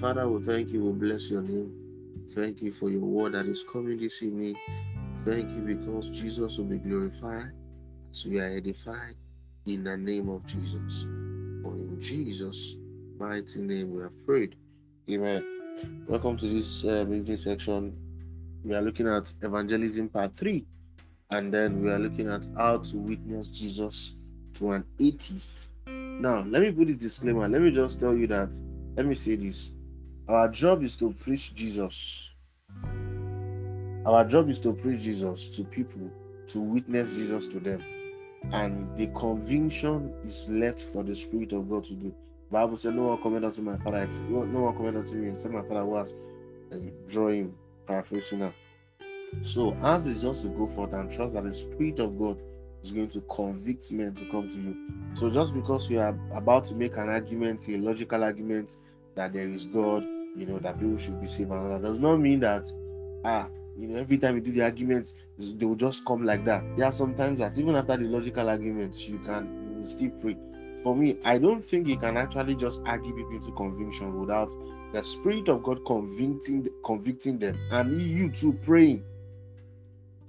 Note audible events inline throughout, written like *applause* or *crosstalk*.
Father, we thank you, we bless your name. Thank you for your word that is coming this evening. Thank you because Jesus will be glorified as we are edified in the name of Jesus. For in Jesus' mighty name we are prayed. Amen. Welcome to this um, evening section. We are looking at evangelism part three, and then we are looking at how to witness Jesus to an atheist. Now, let me put a disclaimer. Let me just tell you that, let me say this. Our job is to preach Jesus. Our job is to preach Jesus to people, to witness Jesus to them. And the conviction is left for the Spirit of God to do. Bible said, No one commented unto my father, no, no one commented unto me, except my father was uh, drawing, paraphrasing now. So, ours is just to go forth and trust that the Spirit of God is going to convict men to come to you. So, just because you are about to make an argument, a logical argument that there is God, you know, that people should be saved, and that does not mean that, ah, you know, every time you do the arguments, they will just come like that. There are sometimes that even after the logical arguments, you can you still pray for me, I don't think you can actually just argue people into conviction without the Spirit of God convicting convicting them and you too praying.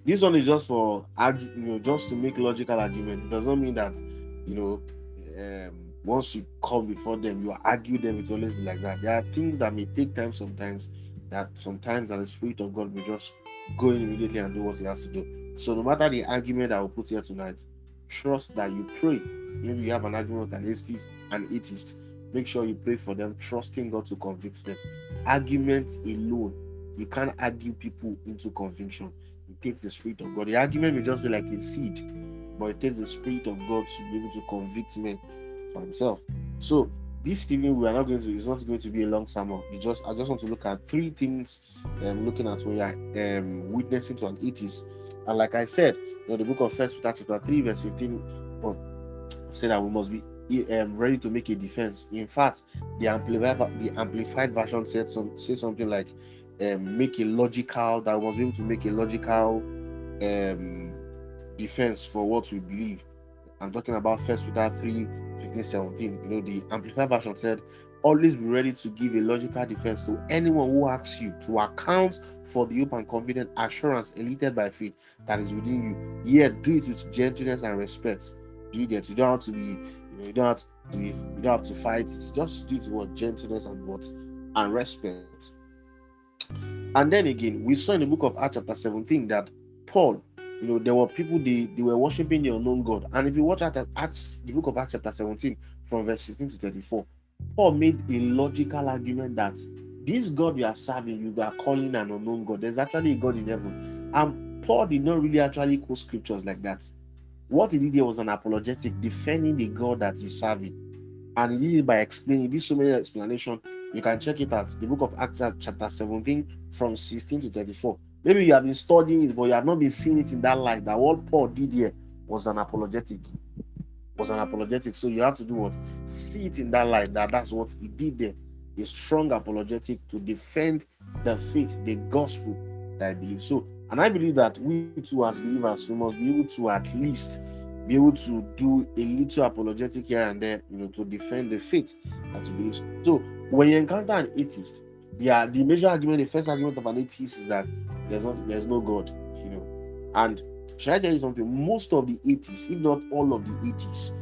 This one is just for you know just to make logical argument. It does not mean that you know um, once you come before them, you argue them. It always be like that. There are things that may take time sometimes. That sometimes that the Spirit of God will just go in immediately and do what He has to do. So no matter the argument I will put here tonight, trust that you pray maybe you have an argument with an atheist, an atheist, make sure you pray for them, trusting God to convict them. Argument alone, you can't argue people into conviction. It takes the spirit of God. The argument may just be like a seed, but it takes the spirit of God to be able to convict men for himself. So this evening we are not going to it's not going to be a long sermon we just i just want to look at three things um looking at when you're um witnessing to an atheist and like i said you know, the book of first peter chapter 3 verse 15 well, say that we must be um, ready to make a defense. In fact, the amplified the amplified version said some say something like um, make a logical that be able to make a logical um, defense for what we believe. I'm talking about First Peter 3, 15, 17. You know, the amplified version said, always be ready to give a logical defense to anyone who asks you to account for the hope and confident assurance elicited by faith that is within you. Yet do it with gentleness and respect do you get? You don't have to be, you know, you don't have to be, you don't have to fight. It's just do it with gentleness and what and respect. And then again, we saw in the book of Acts chapter 17 that Paul, you know, there were people they, they were worshiping the unknown God. And if you watch at Acts, the book of Acts chapter 17, from verse 16 to 34, Paul made a logical argument that this God you are serving, you are calling an unknown God. There's actually a God in heaven. And Paul did not really actually quote scriptures like that. What he did here was an apologetic, defending the God that he's serving. And he did by explaining this so many explanation. You can check it out. The book of Acts, chapter 17, from 16 to 34. Maybe you have been studying it, but you have not been seeing it in that light. That what Paul did here was an apologetic. Was an mm. apologetic. So you have to do what? See it in that light. That that's what he did there. A strong apologetic to defend the faith, the gospel that I believe. So and I believe that we too, as believers, we must be able to at least be able to do a little apologetic here and there, you know, to defend the faith that we believe. So when you encounter an atheist, the, uh, the major argument, the first argument of an atheist is that there's not there's no God, you know. And should I tell you something? Most of the atheists, if not all of the atheists,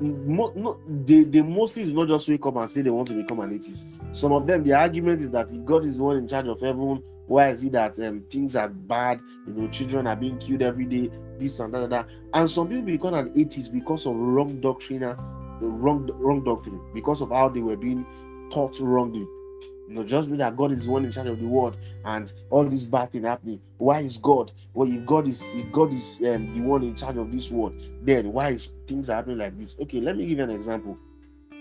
mo- no, they, they mostly do not just wake up and say they want to become an atheist. Some of them, the argument is that if God is the one in charge of heaven, why is it that um, things are bad? You know, children are being killed every day, this and that, and that. And some people become an atheist because of wrong doctrine, wrong wrong doctrine, because of how they were being taught wrongly. You know, just be that God is the one in charge of the world and all this bad thing happening. Why is God? Well, if God is if God is um, the one in charge of this world, then why is things happening like this? Okay, let me give you an example.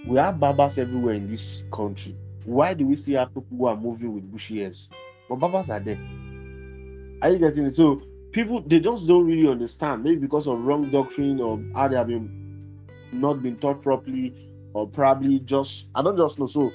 We have barbers everywhere in this country. Why do we still have people who are moving with bushy hairs? but barbers are there. Are you getting it? So people they just don't really understand, maybe because of wrong doctrine or how they have been not been taught properly, or probably just I don't just know. So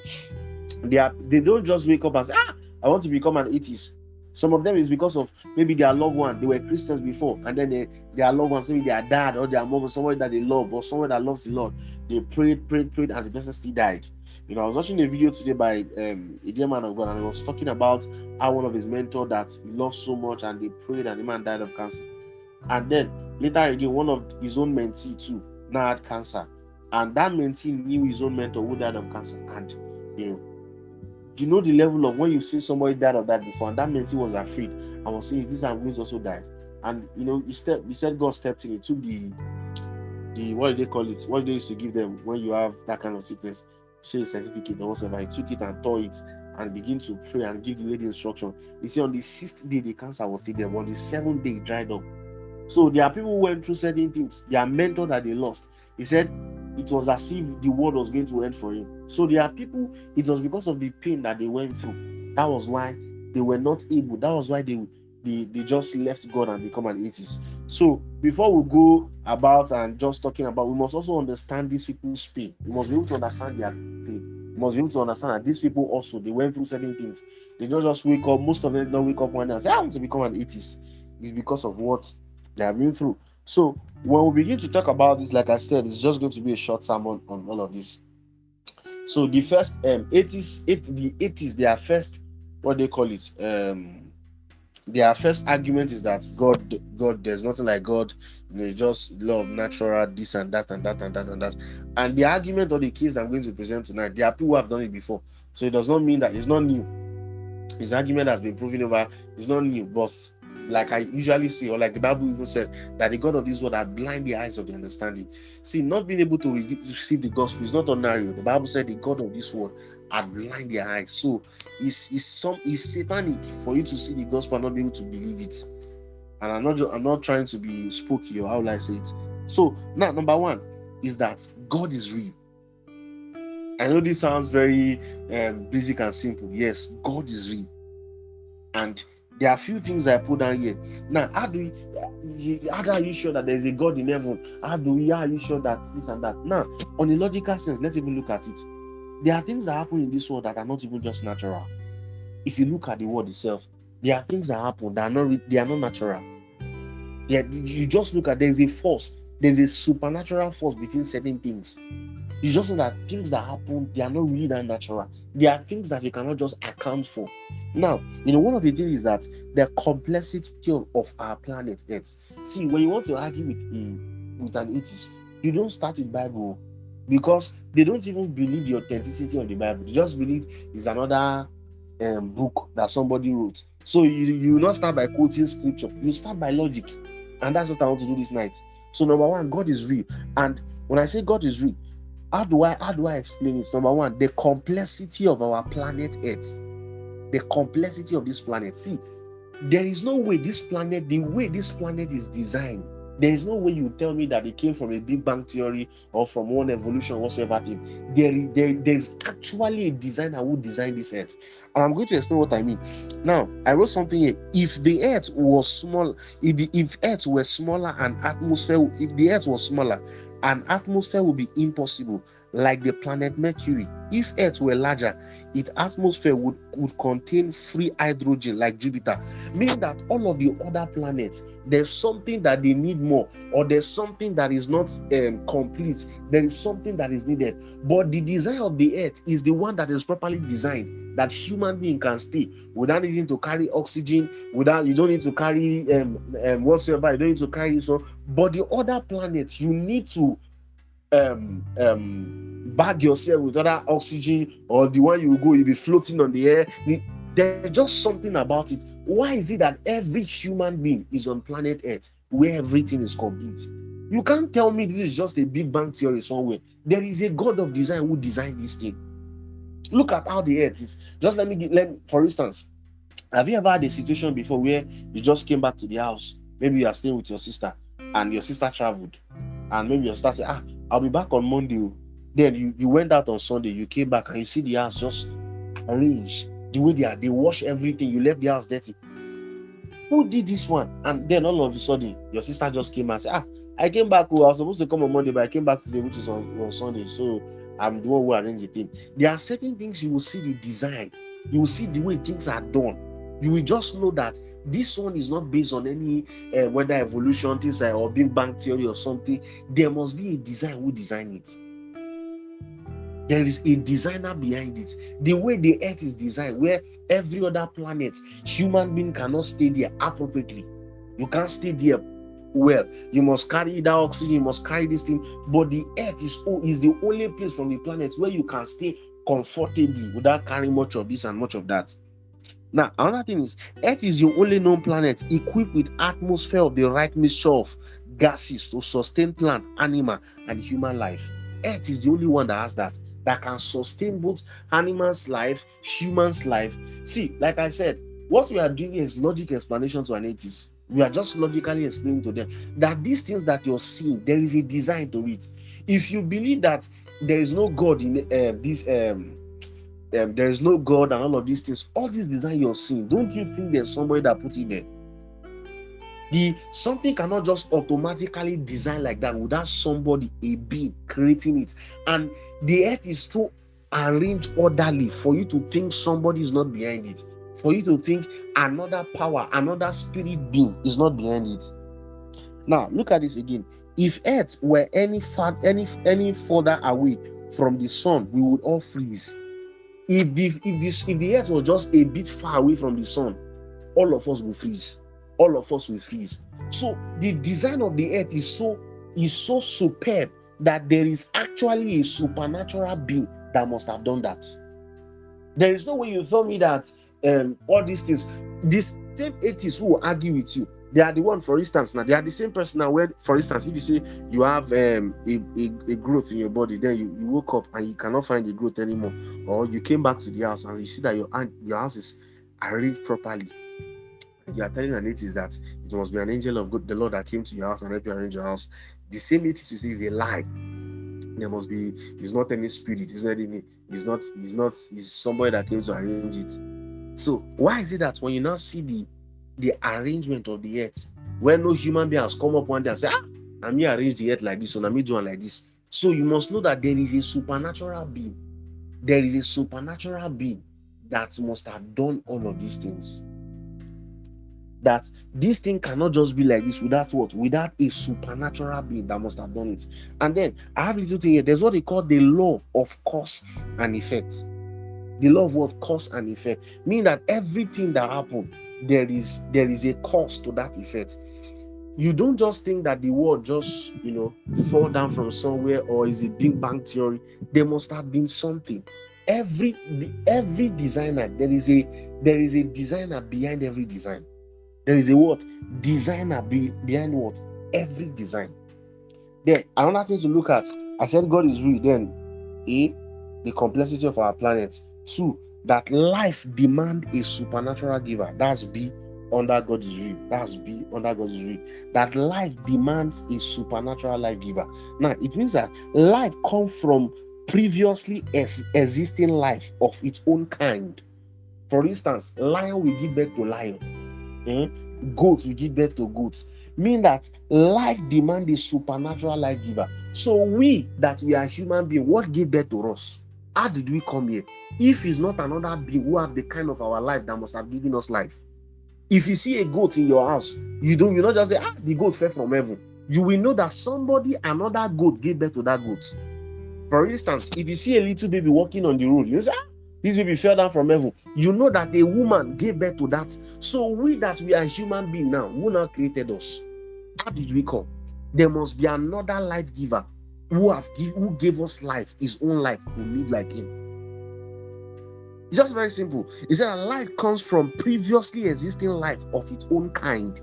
they are they don't just wake up and say, ah, I want to become an atheist. Some of them is because of maybe their loved one, they were Christians before, and then they, their loved ones, maybe their dad or their mom or someone that they love or someone that loves the Lord, they prayed, prayed, prayed, and the person still died You know, I was watching a video today by um, a dear man of God, and he was talking about how one of his mentor that he loved so much, and they prayed, and the man died of cancer. And then later again, one of his own mentee too now had cancer, and that mentee knew his own mentor who died of cancer. And you know, you know the level of when you see somebody died of that before, and that meant he was afraid and was saying, "Is this and wins also died?" And you know, he. He said God stepped in. He took the the what do they call it? What they used to give them when you have that kind of sickness a certificate or whatever. He took it and tore it and begin to pray and give the lady instruction. You see, on the sixth day, the cancer was still there, but on the seventh day, it dried up. So there are people who went through certain things. Their mentor that they lost. He said it was as if the world was going to end for him. So there are people, it was because of the pain that they went through. That was why they were not able. That was why they they, they just left God and become an atheist. So before we go about and just talking about, we must also understand these people's pain. We must be able to understand their pain. We must be able to understand that these people also they went through certain things. They don't just wake up. Most of them don't wake up one day and say, "I want to become an atheist." It's because of what they have been through. So when we begin to talk about this, like I said, it's just going to be a short sermon on all of this. So the first um atheists, it, the atheists, their first what they call it um their first argument is that God, God, there's nothing like God, they just love, natural, this and that and that and that and that. And the argument or the case I'm going to present tonight, there are people who have done it before. So it does not mean that it's not new. His argument has been proven over, it's not new, but like I usually say, or like the Bible even said, that the God of this world had blind the eyes of the understanding. See, not being able to receive the gospel is not ordinary. The Bible said the God of this world had blind their eyes. So it's, it's some it's satanic for you to see the gospel and not be able to believe it. And I'm not I'm not trying to be spooky or how will I say it. So now number one is that God is real. I know this sounds very um, basic and simple. Yes, God is real. And there are a few things I put down here. Now, how do you, how are you sure that there's a God in heaven? How do how are you sure that this and that? Now, on a logical sense, let's even look at it. There are things that happen in this world that are not even just natural. If you look at the world itself, there are things that happen that are not they are not natural. Yeah, you just look at there's a force, there's a supernatural force between certain things. You just know that things that happen, they are not really that natural. There are things that you cannot just account for. Now, you know, one of the things is that the complexity of, of our planet Earth. See, when you want to argue with a with an atheist, you don't start with Bible because they don't even believe the authenticity of the Bible. They just believe it's another um, book that somebody wrote. So you you not start by quoting scripture. You start by logic, and that's what I want to do this night. So number one, God is real, and when I say God is real, how do I how do I explain it? Number one, the complexity of our planet Earth, the complexity of this planet. See, there is no way this planet, the way this planet is designed, there is no way you tell me that it came from a Big Bang theory or from one evolution whatsoever thing. There, there, there's actually a designer who designed this earth. And I'm going to explain what I mean. Now, I wrote something here. If the earth was small, if the if earth were smaller and atmosphere, if the earth was smaller, an atmosphere would be impossible like the planet Mercury. If Earth were larger, its atmosphere would, would contain free hydrogen like Jupiter, meaning that all of the other planets, there's something that they need more, or there's something that is not um, complete. There is something that is needed. But the design of the Earth is the one that is properly designed that human being can stay without needing to carry oxygen, without you don't need to carry um, um whatsoever, you don't need to carry so. But the other planets, you need to um um bag yourself with other oxygen or the one you go you'll be floating on the air. There's just something about it. Why is it that every human being is on planet earth where everything is complete? You can't tell me this is just a big bang theory somewhere. There is a god of design who designed this thing. Look at how the earth is. Just let me get let for instance have you ever had a situation before where you just came back to the house? Maybe you are staying with your sister and your sister traveled and maybe your sister say ah I'll be back on Monday. Oh. Then you, you went out on Sunday, you came back and you see the house just arranged the way they are. They wash everything. You left the house dirty. Who did this one? And then all of a sudden, your sister just came and said, Ah, I came back. Oh, I was supposed to come on Monday, but I came back today, which is on, on Sunday. So I'm the one who arranged the thing. There are certain things you will see the design, you will see the way things are done. You will just know that this one is not based on any uh, whether evolution things like, or big bang theory or something there must be a design who designed it There is a designer behind it. The way the earth is designed, where every other planet, human being cannot stay there appropriately. You can't stay there well. You must carry that oxygen, you must carry this thing. But the earth is, is the only place from the planet where you can stay comfortably without carrying much of this and much of that. Now, another thing is, Earth is the only known planet equipped with atmosphere of the right mixture of gases to sustain plant, animal, and human life. Earth is the only one that has that, that can sustain both animals' life, humans' life. See, like I said, what we are doing is logic explanation to an atheist. We are just logically explaining to them that these things that you're seeing, there is a design to it. If you believe that there is no God in uh, this um, um, there is no God and all of these things, all this design you're seeing, don't you think there's somebody that put it there? The something cannot just automatically design like that without somebody, a being, creating it. And the earth is too arranged orderly for you to think somebody is not behind it, for you to think another power, another spirit being is not behind it. Now look at this again. If Earth were any far any any further away from the sun, we would all freeze. If the if this if the Earth was just a bit far away from the sun, all of us will freeze. All of us will freeze. So the design of the Earth is so is so superb that there is actually a supernatural being that must have done that. There is no way you tell me that um, all these things. This same atheists who will argue with you they are the one for instance now they are the same person now where for instance if you say you have um, a, a, a, growth in your body then you, you woke up and you cannot find the growth anymore or you came back to the house and you see that your your house is arranged properly you are telling an atheist that it must be an angel of God, the Lord that came to your house and helped you arrange your house. The same atheist you say is a lie. There must be, it's not any spirit, it's not any, it's not, it's not, it's somebody that came to arrange it. So why is it that when you now see the the arrangement of the earth where no human being has come up one and say ah na me arrange the earth like this or na me do it like this. So you must know that there is a supernatural being. There is a supernatural being that must have done all of these things. That this thing cannot just be like this without what? Without a supernatural being that must have done it. And then i have little thing here. There's what they call the law of cause and effect. The law of what? Cause and effect. Mean that everything that happened there is there is a cause to that effect. You don't just think that the world just you know fall down from somewhere or is a big bang theory. There must have been something. Every every designer there is a there is a designer behind every design. There is a what? Designer be, behind what? Every design. Then another thing to look at i said god is real then a the complexity of our planet. Two that life demand a supernatural giver. That's B under God's view. That's B under God's view. That life demands a supernatural life giver. Now it means that life comes from previously ex- existing life of its own kind. For instance, lion will give birth to lion. Mm? Goats will give birth to goats. Mean that life demands a supernatural life giver. So we that we are human being, what give birth to us? How did we come here? If it's not another being who have the kind of our life that must have given us life. If you see a goat in your house, you don't you not just say, ah, the goat fell from heaven. You will know that somebody, another goat, gave birth to that goat. For instance, if you see a little baby walking on the road, you say, ah, this baby fell down from heaven. You know that a woman gave birth to that. So we that we are human being now, who now created us? How did we come? There must be another life giver who have give, who gave us life, his own life, to live like him. It's just very simple. He said that life comes from previously existing life of its own kind.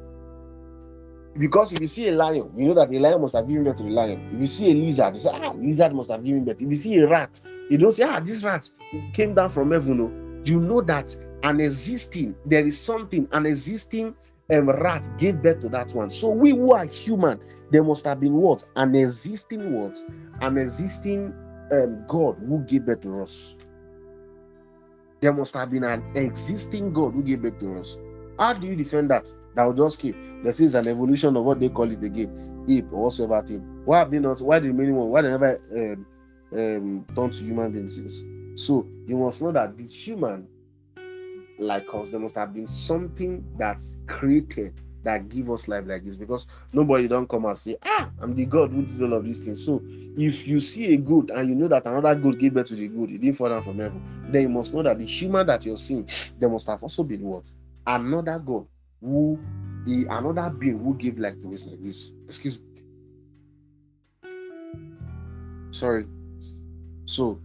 Because if you see a lion, you know that a lion must have given birth to the lion. If you see a lizard, you say, ah, lizard must have given birth. If you see a rat, you don't say, ah, this rat came down from heaven. You know that an existing, there is something, an existing um, rat gave birth to that one. So we who are human, there must have been what? An existing what? An existing um, God who gave birth to us. There must have been an existing God who gave birth to us. How do you defend that? That will just keep. This is an evolution of what they call it again, ape or whatsoever thing. Why have they not? Why the remaining one? Why they never um, um, turn to human beings? So you must know that the human, like us, there must have been something that's created that give us life like this because nobody don't come and say, Ah, I'm the God who does all of these things. So if you see a good and you know that another good gave birth to the good, it didn't fall down from heaven, then you must know that the human that you're seeing, there must have also been what? Another God who another being who gave life to us like this. Excuse me. Sorry. So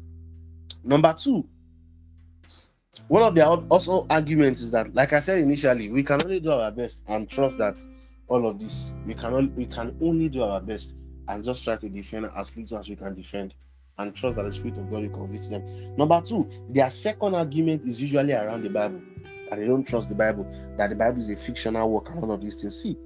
number two, one of the also arguments is that, like I said initially, we can only do our best and trust that all of this we can only, we can only do our best and just try to defend as little as we can defend and trust that the spirit of God will convince them. Number two, their second argument is usually around the Bible that they don't trust the Bible, that the Bible is a fictional work and all of these things. See,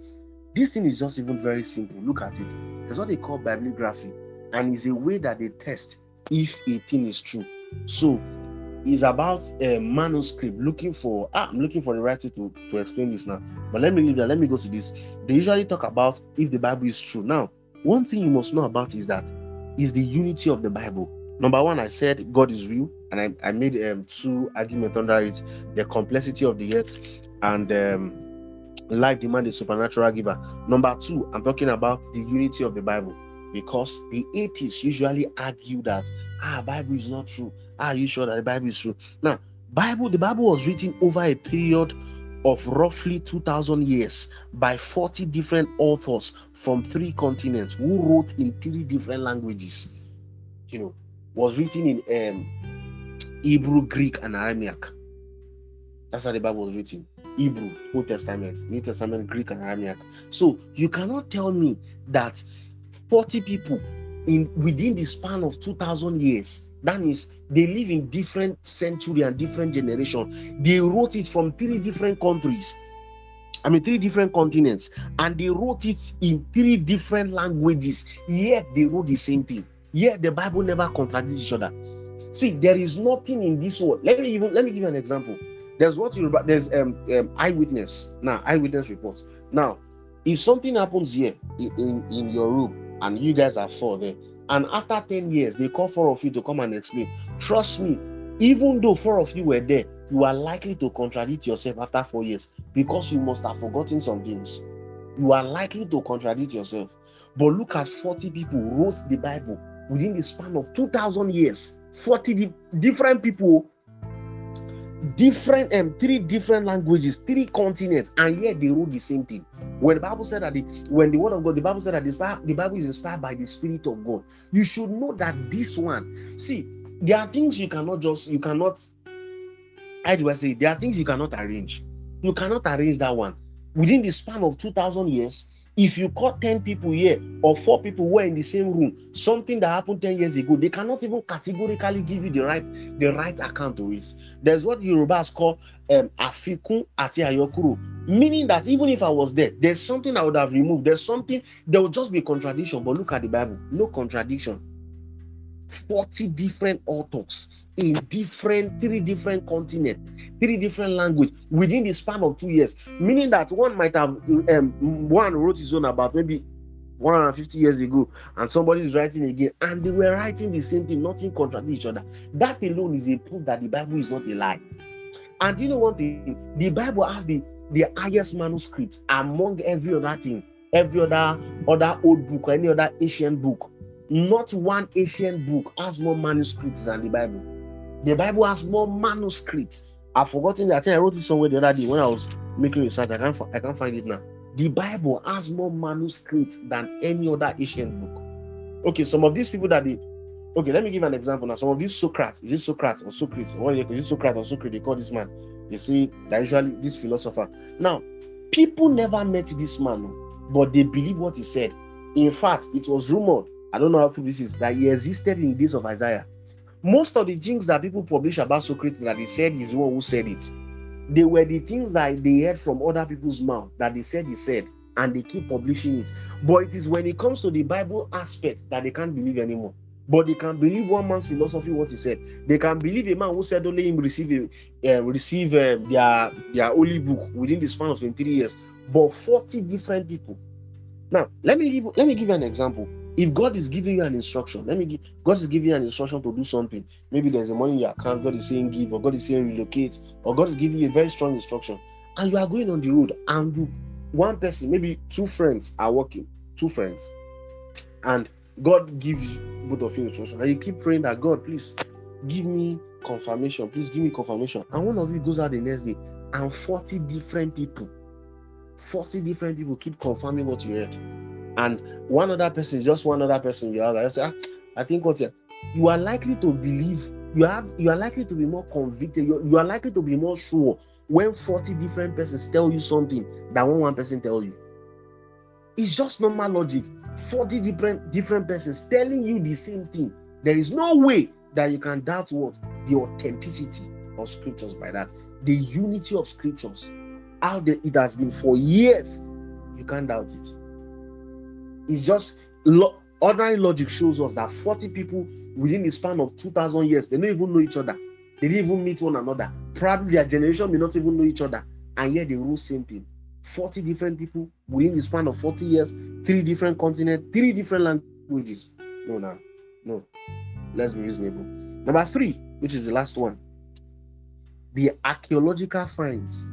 this thing is just even very simple. Look at it. There's what they call bibliography, and it's a way that they test if a thing is true. So is about a manuscript looking for ah, i'm looking for the writer to to explain this now. But let me leave that. Let me go to this. They usually talk about if the bible is true. Now one thing you must know about is that is the unity of the bible. Number one i said god is real and i, I made um, two arguments under it. The complexity of the earth and um, life demand a supernatural giver. Number two i'm talking about the unity of the bible because the atheists usually argue that ah bible is not true. Are you sure that the bible is true? Now bible the bible was written over a period of roughly 2000 years by 40 different authors from three continents who wrote in three different languages. You know was written in um, hebrew greek and aramaic. That's how the bible was written. Hebrew old testament new testament greek and aramaic. So you cannot tell me that 40 people in within the span of 2000 years. That means they live in different century and different generation. They wrote it from three different countries i mean three different continents and they wrote it in three different languages. Yet they wrote the same thing. Yet the bible never contradicts each other. See there is nothing in this world. Let me even let me give you an example. There's what you there's um, um eyewitness. Now eyewitness reports. Now if something happens here in, in, in your room and you guys are four there. And after 10 years they call four of you to come and explain. Trust me even though four of you were there you are likely to contradict yourself after four years because you must have forgotten some things. You are likely to contradict yourself. But look at 40 people wrote the bible within the span of 2000 years. 40 di- different people different um three different languages three continents and yet they wrote the same thing when the bible said that the when the word of god the bible said that the, the bible is inspired by the spirit of god you should know that this one see there are things you cannot just you cannot I do i say there are things you cannot arrange. You cannot arrange that one. Within the span of 2000 years if you caught 10 people here or four people were in the same room something that happened 10 years ago they cannot even categorically give you the right the right account to it. There's what yorubas call um afikun ati ayokuro. Meaning that even if i was there there's something i would have removed. There's something there will just be contradiction. But look at the bible. No contradiction 40 different authors in different three different continents three different language within the span of two years. Meaning that one might have um, one wrote his own about maybe 150 years ago and somebody is writing again and they were writing the same thing nothing contradict each other. That alone is a proof that the bible is not a lie. And you know one thing? The bible has the the highest manuscript among every other thing every other other old book or any other ancient book not one ancient book has more manuscripts than the Bible. The Bible has more manuscripts. I've forgotten that. I, I wrote it somewhere the other day when I was making research. I can't, I can't find it now. The Bible has more manuscripts than any other ancient book. Okay, some of these people that they okay, let me give an example now. Some of these Socrates, is it Socrates or Socrates? What is it Socrates or Socrates? They call this man. They say that usually this philosopher. Now, people never met this man, oh, but they believe what he said. In fact, it was rumored I don't know how true this is, that he existed in the days of Isaiah. Most of the things that people publish about Socrates that he said is the one who said it. They were the things that they heard from other people's mouth that they said he said, and they keep publishing it. But it is when it comes to the Bible aspect that they can't believe anymore. But they can believe one man's philosophy, what he said. They can believe a man who said only him receive uh, receive uh, their their holy book within the span of 23 years. But 40 different people. Now, let me give let me give you an example if God is giving you an instruction, let me give God is giving you an instruction to do something. Maybe there's a money in your account, God is saying give, or God is saying relocate, or God is giving you a very strong instruction, and you are going on the road and you one person, maybe two friends are working, two friends, and God gives both of you instruction, and you keep praying that God, please give me confirmation, please give me confirmation. And one of you goes out the next day, and 40 different people, 40 different people keep confirming what you heard. And one other person, just one other person, you are I say, ah, I think what you you are likely to believe you have you are likely to be more convicted you, you are likely to be more sure when 40 different persons tell you something than when one person tell you. It's just normal logic. 40 different different persons telling you the same thing. There is no way that you can doubt what? The authenticity of scriptures by that. The unity of scriptures. How the, it has been for years you can't doubt it it's just lo- ordinary logic shows us that 40 people within the span of 2000 years they don't even know each other. They didn't even meet one another. Probably their generation may not even know each other. And yet they rule the same thing. 40 different people within the span of 40 years three different continents three different languages. No no no. Let's be reasonable. Number three which is the last one. The archaeological finds.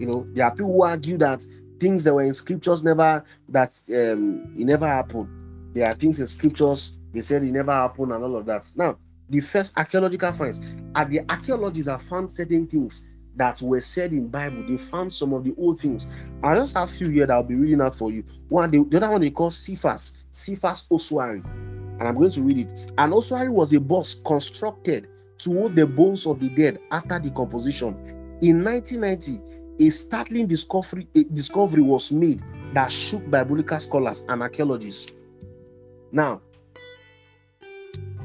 You know there are people who argue that things that were in scriptures never that um it never happened there are things in scriptures they said it never happened and all of that. Now, the first archaeological finds, and the archaeologists have found certain things that were said in Bible. They found some of the old things. I just have a few here that I'll be reading out for you. One, the, the other one they call Cephas, Cephas Ossuary, and I'm going to read it. An ossuary was a box constructed to hold the bones of the dead after decomposition. In 1990, a startling discovery, a discovery was made that shook biblical scholars and archaeologists. Now,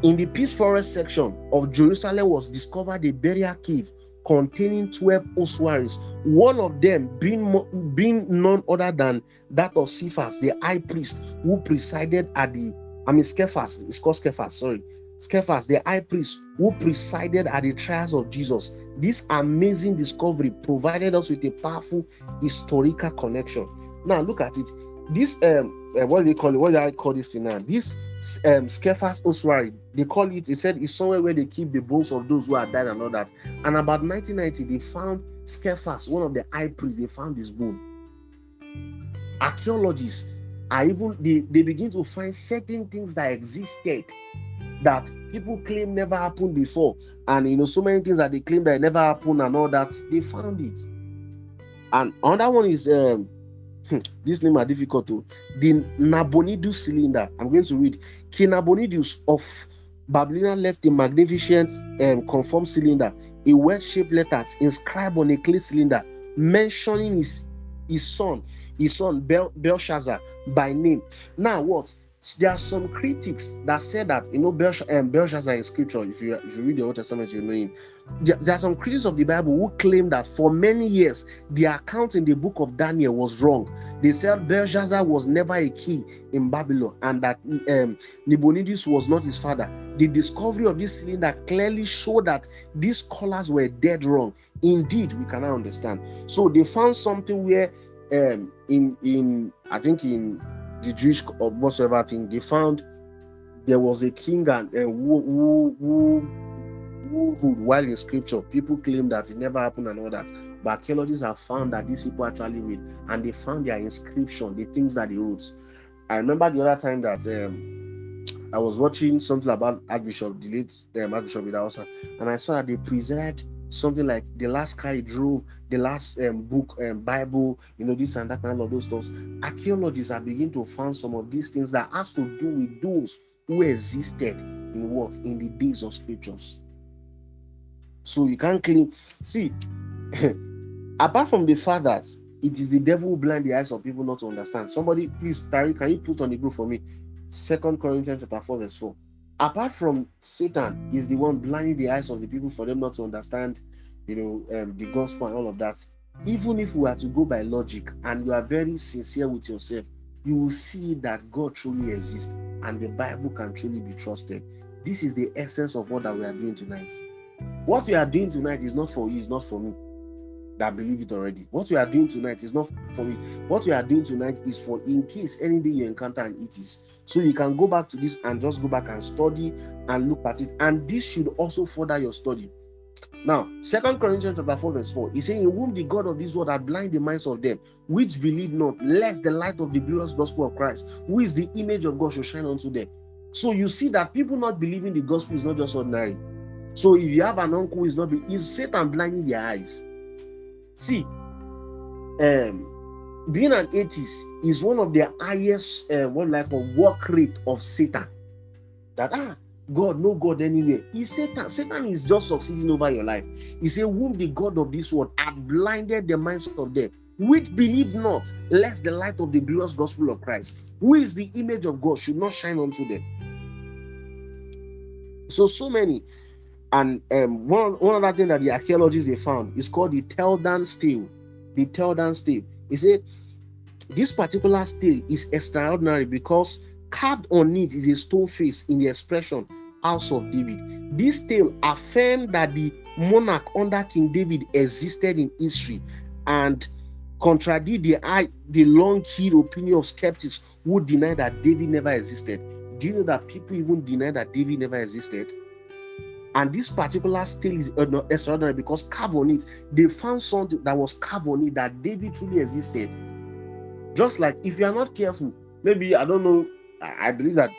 in the Peace Forest section of Jerusalem was discovered a burial cave containing 12 ossuaries, one of them being, being none other than that of Cephas, the high priest who presided at the, I mean, Caiaphas, it's called Caiaphas, sorry. Caiaphas, the high priest who presided at the trials of Jesus. This amazing discovery provided us with a powerful historical connection. Now, look at it. This um, uh, what do they call it? What do I call this thing now? This um Caiaphas Ossuary, they call it, he said it's somewhere where they keep the bones of those who are died and all that. And about 1990, they found Caiaphas, one of the high priests, they found his bone. Archaeologists are even they, they begin to find certain things that existed that people claim never happened before, and you know, so many things that they claim that never happened and all that, they found it. And another one is um Hmm, this name are difficult to the Nabonidus cylinder. I'm going to read. King Nabonidus of Babylon left a magnificent um, cuneiform cylinder, a well-shaped letters inscribed on a clay cylinder, mentioning his his son, his son Bel- Belshazzar by name. Now, what? There are some critics that say that you know Belsh- um, Belshazzar in scripture. If you if you read the Old Testament, you know him. There, there, are some critics of the Bible who claim that for many years the account in the book of Daniel was wrong. They said Belshazzar was never a king in Babylon and that um, Nabonidus was not his father. The discovery of this cylinder clearly showed that these scholars were dead wrong. Indeed, we cannot understand. So they found something where um, in in I think in the Jewish or whatsoever thing, they found there was a king and uh, who, who, who, who ruled while in scripture. People claim that it never happened and all that. But archaeologists have found that these people actually read and they found their inscription, the things that they wrote. I remember the other time that um, I was watching something about Archbishop, the late um, Archbishop Idahosa, and I saw that they preserved something like the last car he drove, the last um, book, um, Bible, you know, this and that and all those things. Archaeologists are beginning to find some of these things that has to do with those who existed in what in the days of scriptures. So you can't claim. See, *laughs* apart from the fathers, it is the devil who blind the eyes of people not to understand. Somebody, please, Tari, can you put on the group for me? Second Corinthians chapter 4, verse 4 apart from Satan, is the one blinding the eyes of the people for them not to understand, you know, um, the gospel and all of that. Even if we are to go by logic and you are very sincere with yourself, you will see that God truly exists and the Bible can truly be trusted. This is the essence of what that we are doing tonight. What we are doing tonight is not for you, it's not for me that believe it already. What we are doing tonight is not for me. What we are doing tonight is for in case any day you encounter and it is. So you can go back to this and just go back and study and look at it. And this should also further your study. Now, Second Corinthians chapter 4, verse 4, he's saying, In whom the God of this world had blind the minds of them, which believe not, lest the light of the glorious gospel of Christ, who is the image of God, should shine unto them. So you see that people not believing the gospel is not just ordinary. So if you have an uncle who is not, is Satan blinding their eyes? See, um, being an atheist is one of the highest, uh, what like a work rate of Satan. That ah, God, no God anywhere. He Satan. Satan is just succeeding over your life. He said, Whom the God of this world had blinded the minds of them, which believe not, lest the light of the glorious gospel of Christ, who is the image of God, should not shine unto them. So, so many. And um, one, one other thing that the archaeologists they found is called the Tel Dan stele. The Tel Dan stele. He said, This particular stele is extraordinary because Carved on it is a stone face in the expression House of David. This tale affirmed that the monarch under King David existed in history and contradict the, the long-held opinion of skeptics who deny that David never existed. Do you know that people even deny that David never existed? And this particular stele is extraordinary because carved on it, they found something that was carved on it that David truly existed. Just like if you are not careful, maybe I don't know I, believe that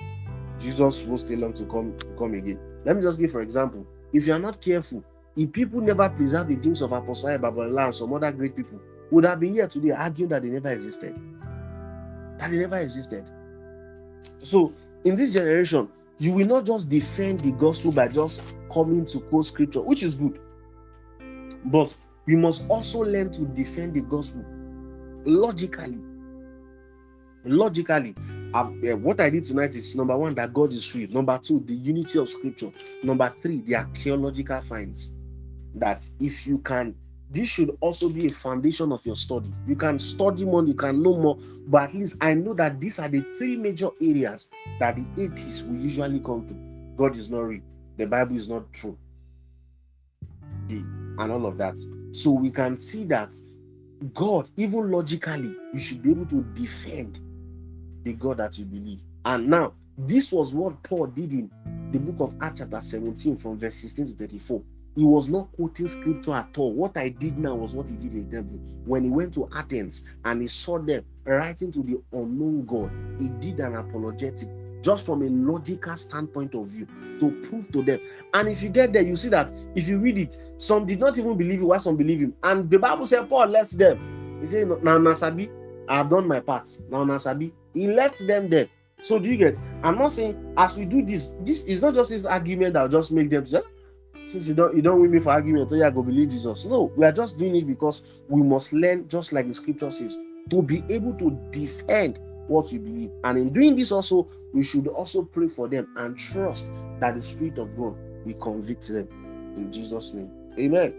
Jesus will stay long to come to come again. Let me just give for example. If you are not careful, if people never preserve the things of Apostle Babalola and some other great people, would have been here today arguing that they never existed. That they never existed. So in this generation, you will not just defend the gospel by just coming to quote scripture, which is good. But we must also learn to defend the gospel logically. Logically. Uh, what i did tonight is number one that god is free number two the unity of scripture. Number three the archaeological finds. That if you can this should also be a foundation of your study. You can study more you can know more but at least i know that these are the three major areas that the atheists will usually come to. God is not real. The bible is not true. And all of that. So we can see that god even logically you should be able to defend the God that you believe. And now, this was what Paul did in the book of Acts, chapter 17, from verse 16 to 34. He was not quoting scripture at all. What I did now was what he did in Denver. When he went to Athens and he saw them writing to the unknown God, he did an apologetic just from a logical standpoint of view to prove to them. And if you get there, you see that if you read it, some did not even believe him, why some believe him. And the Bible said Paul lets them. He said, Now Nasabi, I have done my part. Now Nasabi, he left them there. So do you get? I'm not saying as we do this, this is not just his argument that just make them just since you don't you don't win me for argument, so oh, yeah, go believe Jesus. No, we are just doing it because we must learn, just like the scripture says, to be able to defend what we believe. And in doing this, also, we should also pray for them and trust that the Spirit of God will convict them in Jesus' name. Amen.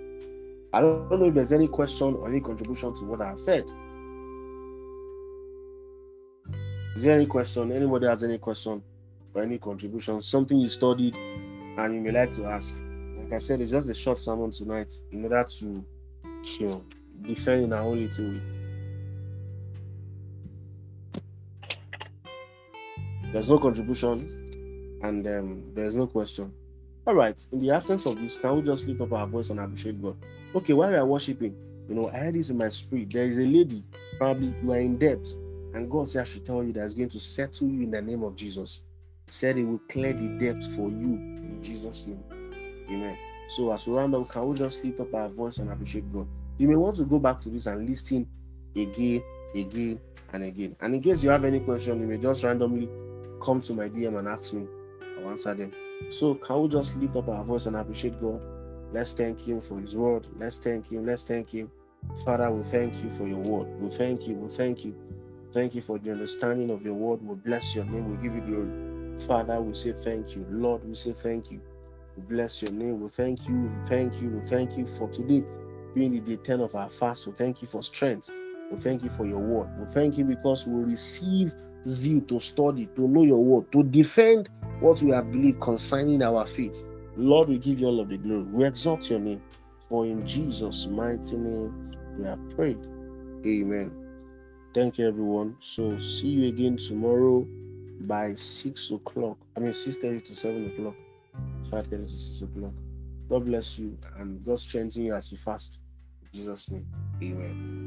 I don't know if there's any question or any contribution to what I have said. Is there any question? Anybody has any question or any contribution? Something you studied and you may like to ask. Like I said, it's just a short sermon tonight in order to you know defend in our own little There's no contribution and um, there's no question. All right, in the absence of this, can we just lift up our voice and appreciate God? Okay, while we are worshiping, you know, I had this in my spirit. There is a lady, probably you are in debt and God said, I should tell you that is going to settle you in the name of Jesus. Said He will clear the debt for you in Jesus' name. Amen. So as we round up, can we just lift up our voice and appreciate God? You may want to go back to this and listen again, again, and again. And in case you have any question, you may just randomly come to my DM and ask me. I'll answer them. So can we just lift up our voice and appreciate God? Let's thank Him for His word. Let's thank Him. Let's thank Him. Father, we thank you for your word. We thank you. We thank you. Thank you for the understanding of your word. We bless your name. We give you glory. Father, we say thank you. Lord, we say thank you. We bless your name. We thank you. We thank you. We thank you for today being the day 10 of our fast. We thank you for strength. We thank you for your word. We thank you because we receive zeal to study, to know your word, to defend what we have believed concerning our faith. Lord, we give you all of the glory. We exalt your name. For in Jesus' mighty name we have prayed. Amen. Thank you, everyone. So, see you again tomorrow by 6 o'clock. I mean, 6 30 to 7 o'clock, 5 30 to 6 o'clock. God bless you and God strengthen you as you fast. In Jesus' name, amen.